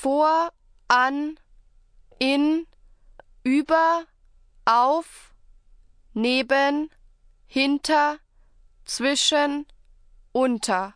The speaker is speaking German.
vor, an, in, über, auf, neben, hinter, zwischen, unter.